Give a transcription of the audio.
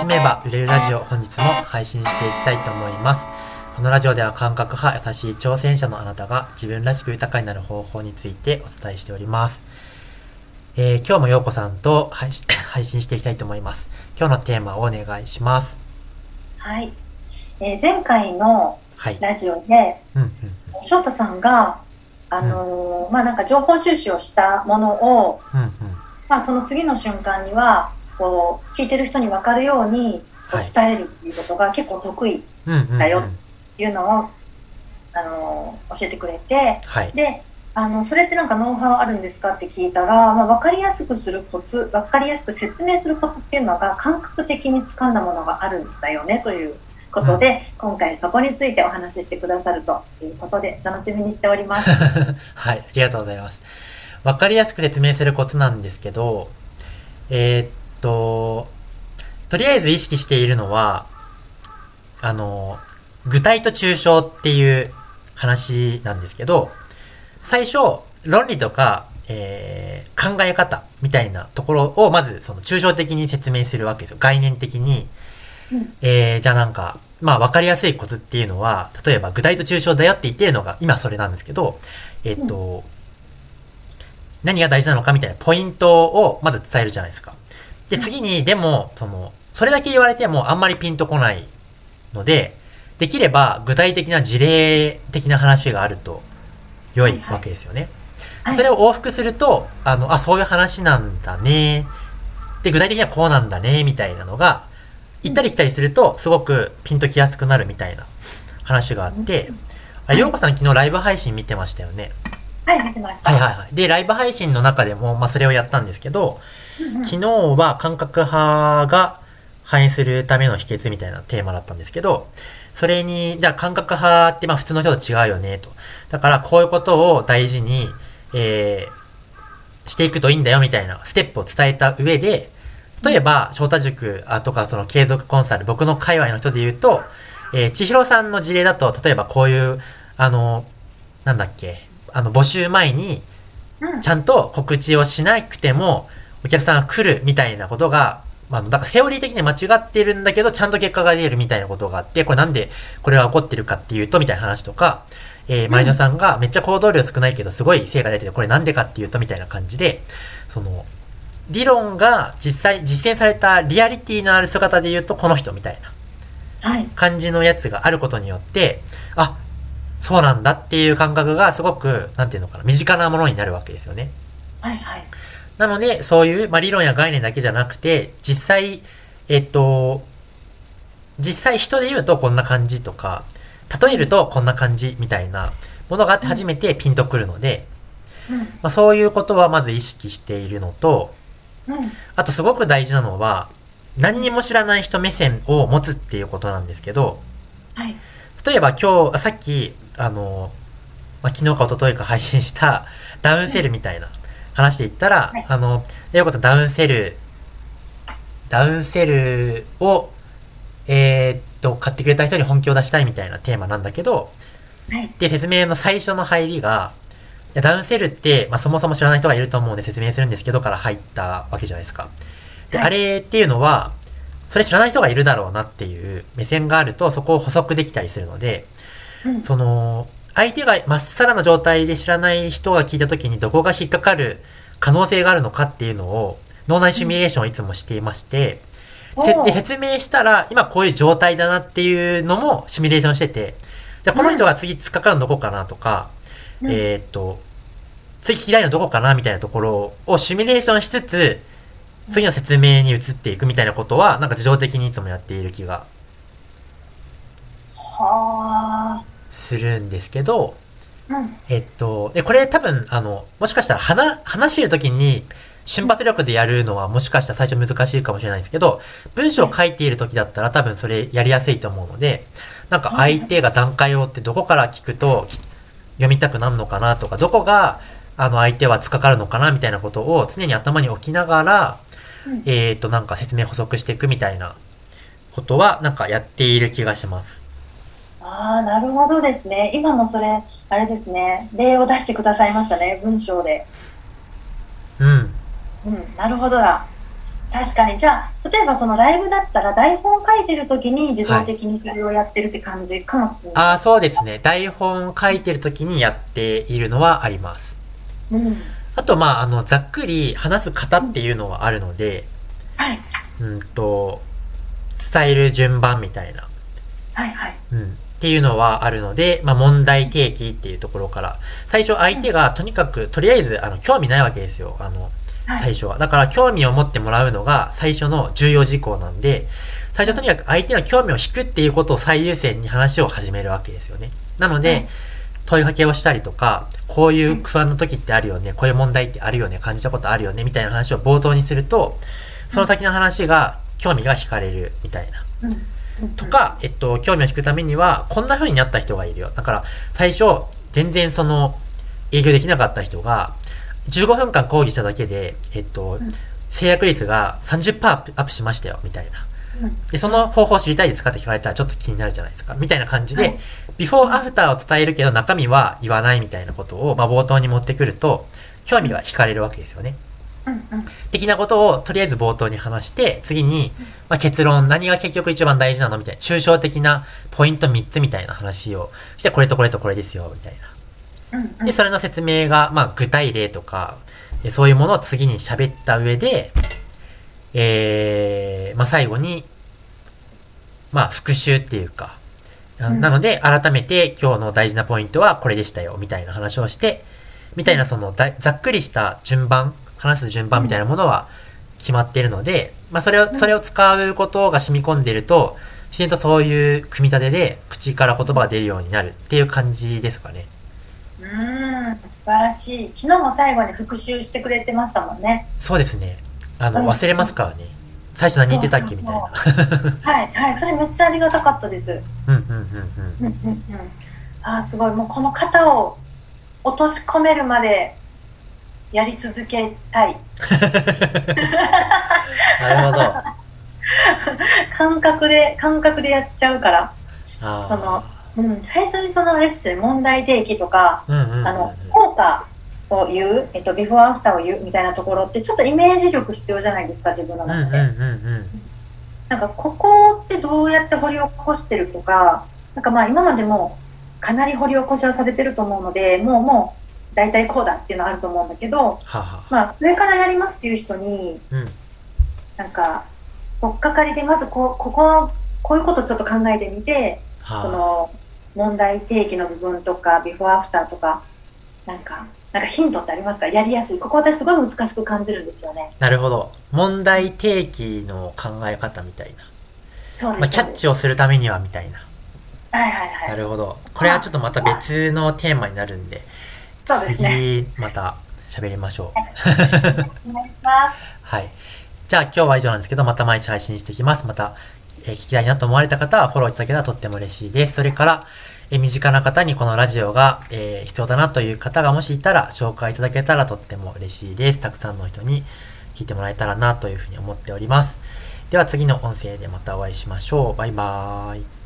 しめば売れるラジオ本日も配信していきたいと思います。このラジオでは感覚派優しい挑戦者のあなたが自分らしく豊かになる方法についてお伝えしております。えー、今日もようこさんと配信 配信していきたいと思います。今日のテーマをお願いします。はい、えー、前回のラジオで、はいうんうん、翔太さんがあのーうん、まあなんか情報収集をしたものを、うんうん、まあその次の瞬間にはこう聞いてる人に分かるように伝えるっていうことが結構得意だよっていうのを、あの教えてくれて、はい、であのそれってなんかノウハウあるんですかって聞いたら、まあ、分かりやすくするコツ分かりやすく説明するコツっていうのが感覚的に掴んだものがあるんだよねということで、うん、今回そこについてお話ししてくださるということで楽しみにしております。はいありがとうございます。分かりやすく説明するコツなんですけどえー、っととりあえず意識しているのはあの具体と抽象っていう話なんですけど最初、論理とか、えー、考え方みたいなところをまずその抽象的に説明するわけですよ。概念的に。うん、えー、じゃあなんか、まあ分かりやすいコツっていうのは、例えば具体と抽象だよって言ってるのが今それなんですけど、えっ、ー、と、うん、何が大事なのかみたいなポイントをまず伝えるじゃないですか。で、次に、でも、その、それだけ言われてもあんまりピンとこないので、できれば具体的な事例的な話があると良いわけですよね。はい、それを往復すると、あの、あ、そういう話なんだね。で、具体的にはこうなんだね、みたいなのが、行ったり来たりすると、すごくピンときやすくなるみたいな話があって、あ、ようこさん昨日ライブ配信見てましたよね。はい、見てました。はいはいはい。で、ライブ配信の中でも、まあ、それをやったんですけど、昨日は感覚派が反映するための秘訣みたいなテーマだったんですけど、それに、じゃあ感覚派ってまあ普通の人と違うよね、と。だからこういうことを大事に、えー、していくといいんだよみたいなステップを伝えた上で、例えば、翔太塾とかその継続コンサル、僕の界隈の人で言うと、えー、千尋さんの事例だと、例えばこういう、あの、なんだっけ、あの、募集前に、ちゃんと告知をしなくても、お客さんが来るみたいなことがまあ、だからセオリー的に間違ってるんだけど、ちゃんと結果が出るみたいなことがあって、これなんでこれが起こってるかっていうと、みたいな話とか、えー、マリノさんがめっちゃ行動量少ないけど、すごい成果出てて、これなんでかっていうと、みたいな感じで、その、理論が実際、実践されたリアリティのある姿で言うと、この人みたいな感じのやつがあることによって、あ、そうなんだっていう感覚がすごく、なんていうのかな、身近なものになるわけですよね。はいはい。なので、そういう、まあ、理論や概念だけじゃなくて、実際、えっと、実際人で言うとこんな感じとか、例えるとこんな感じみたいなものがあって初めてピンとくるので、うん、まあ、そういうことはまず意識しているのと、うん、あとすごく大事なのは、何にも知らない人目線を持つっていうことなんですけど、はい、例えば今日、さっき、あの、まあ、昨日か一昨日か配信した ダウンセルみたいな、話で言ったら、はい、あの、よこさんダウンセル、ダウンセルを、えー、っと、買ってくれた人に本気を出したいみたいなテーマなんだけど、はい、で、説明の最初の入りが、ダウンセルって、まあ、そもそも知らない人がいると思うんで説明するんですけどから入ったわけじゃないですか。で、はい、あれっていうのは、それ知らない人がいるだろうなっていう目線があると、そこを補足できたりするので、うん、その、相手がまっさらな状態で知らない人が聞いた時にどこが引っかかる可能性があるのかっていうのを脳内シミュレーションをいつもしていまして、うん、で説明したら今こういう状態だなっていうのもシミュレーションしててじゃあこの人が次突っかかるのどこかなとか、うん、えー、っと次聞きたいのどこかなみたいなところをシミュレーションしつつ次の説明に移っていくみたいなことはなんか自動的にいつもやっている気がはあするんですけど、うん、えっと、で、これ多分、あの、もしかしたら話、話してる時に瞬発力でやるのはもしかしたら最初難しいかもしれないんですけど、文章を書いている時だったら多分それやりやすいと思うので、なんか相手が段階をってどこから聞くと読みたくなるのかなとか、どこがあの相手は突っかかるのかなみたいなことを常に頭に置きながら、えっと、なんか説明補足していくみたいなことはなんかやっている気がします。ああ、なるほどですね。今もそれ、あれですね。例を出してくださいましたね、文章で。うん。うん、なるほどだ。確かに。じゃあ、例えばそのライブだったら台本書いてる時に自動的にそれをやってるって感じかもしれない。はい、ああ、そうですね。台本書いてる時にやっているのはあります。うん。あと、まあ、あの、ざっくり話す方っていうのはあるので、はい。うんと、伝える順番みたいな。はいはい。うん。っていうのはあるので、まあ、問題提起っていうところから、最初相手がとにかく、とりあえず、あの、興味ないわけですよ。あの、最初は。だから興味を持ってもらうのが最初の重要事項なんで、最初とにかく相手の興味を引くっていうことを最優先に話を始めるわけですよね。なので、問いかけをしたりとか、こういう不安の時ってあるよね、こういう問題ってあるよね、感じたことあるよね、みたいな話を冒頭にすると、その先の話が興味が惹かれるみたいな。とか、えっと、興味を引くためには、こんな風になった人がいるよ。だから、最初、全然その、営業できなかった人が、15分間講義しただけで、えっと、うん、制約率が30%アップしましたよ、みたいな。で、その方法知りたいですかって聞かれたらちょっと気になるじゃないですか。みたいな感じで、はい、ビフォーアフターを伝えるけど中身は言わないみたいなことを、まあ、冒頭に持ってくると、興味が惹かれるわけですよね。的なことをとりあえず冒頭に話して、次に、まあ、結論、何が結局一番大事なのみたいな、抽象的なポイント3つみたいな話をして、これとこれとこれですよ、みたいな。で、それの説明が、まあ、具体例とか、そういうものを次に喋った上で、えー、まあ、最後に、まあ、復習っていうか、なので、改めて今日の大事なポイントはこれでしたよ、みたいな話をして、みたいなそのざっくりした順番、話す順番みたいなものは決まっているので、まあ、それを、それを使うことが染み込んでいると、自然とそういう組み立てで口から言葉が出るようになるっていう感じですかね。うん素晴らしい。昨日も最後に復習してくれてましたもんね。そうですね。あの、うん、忘れますからね。最初何言ってたっけみたいな。はいはいそれめっちゃありがたかったです。うんうんうんうん。うんうんあすごい。もうこの型を落とし込めるまでやり続けたい。なるほど。感覚で感覚でやっちゃうから。そのうん、最初にそのあれですね問題提起とか、あの効果を言う、えっと、ビフォーアフターを言うみたいなところってちょっとイメージ力必要じゃないですか自分の中で。なんかここってどうやって掘り起こしてるとかなんかまあ今までもかなり掘り起こしはされてると思うのでもうもう大体こうだっていうのはあると思うんだけど、ははまあ上からやりますっていう人に、うん、なんか取っかかりでまずここここういうことちょっと考えてみて、はあ、その問題提起の部分とかビフォーアフターとかなんかなんかヒントってありますか？やりやすい。ここ私すごい難しく感じるんですよね。なるほど。問題提起の考え方みたいな。そうです、まあ、キャッチをするためにはみたいな。はいはいはい。なるほど。これはちょっとまた別のテーマになるんでそうですね次また喋りましょうお願いしますはいじゃあ今日は以上なんですけどまた毎日配信していきますまたえ聞きたいなと思われた方はフォローいただけたらとっても嬉しいです。それから、え身近な方にこのラジオが、えー、必要だなという方がもしいたら紹介いただけたらとっても嬉しいです。たくさんの人に聞いてもらえたらなというふうに思っております。では次の音声でまたお会いしましょう。バイバーイ。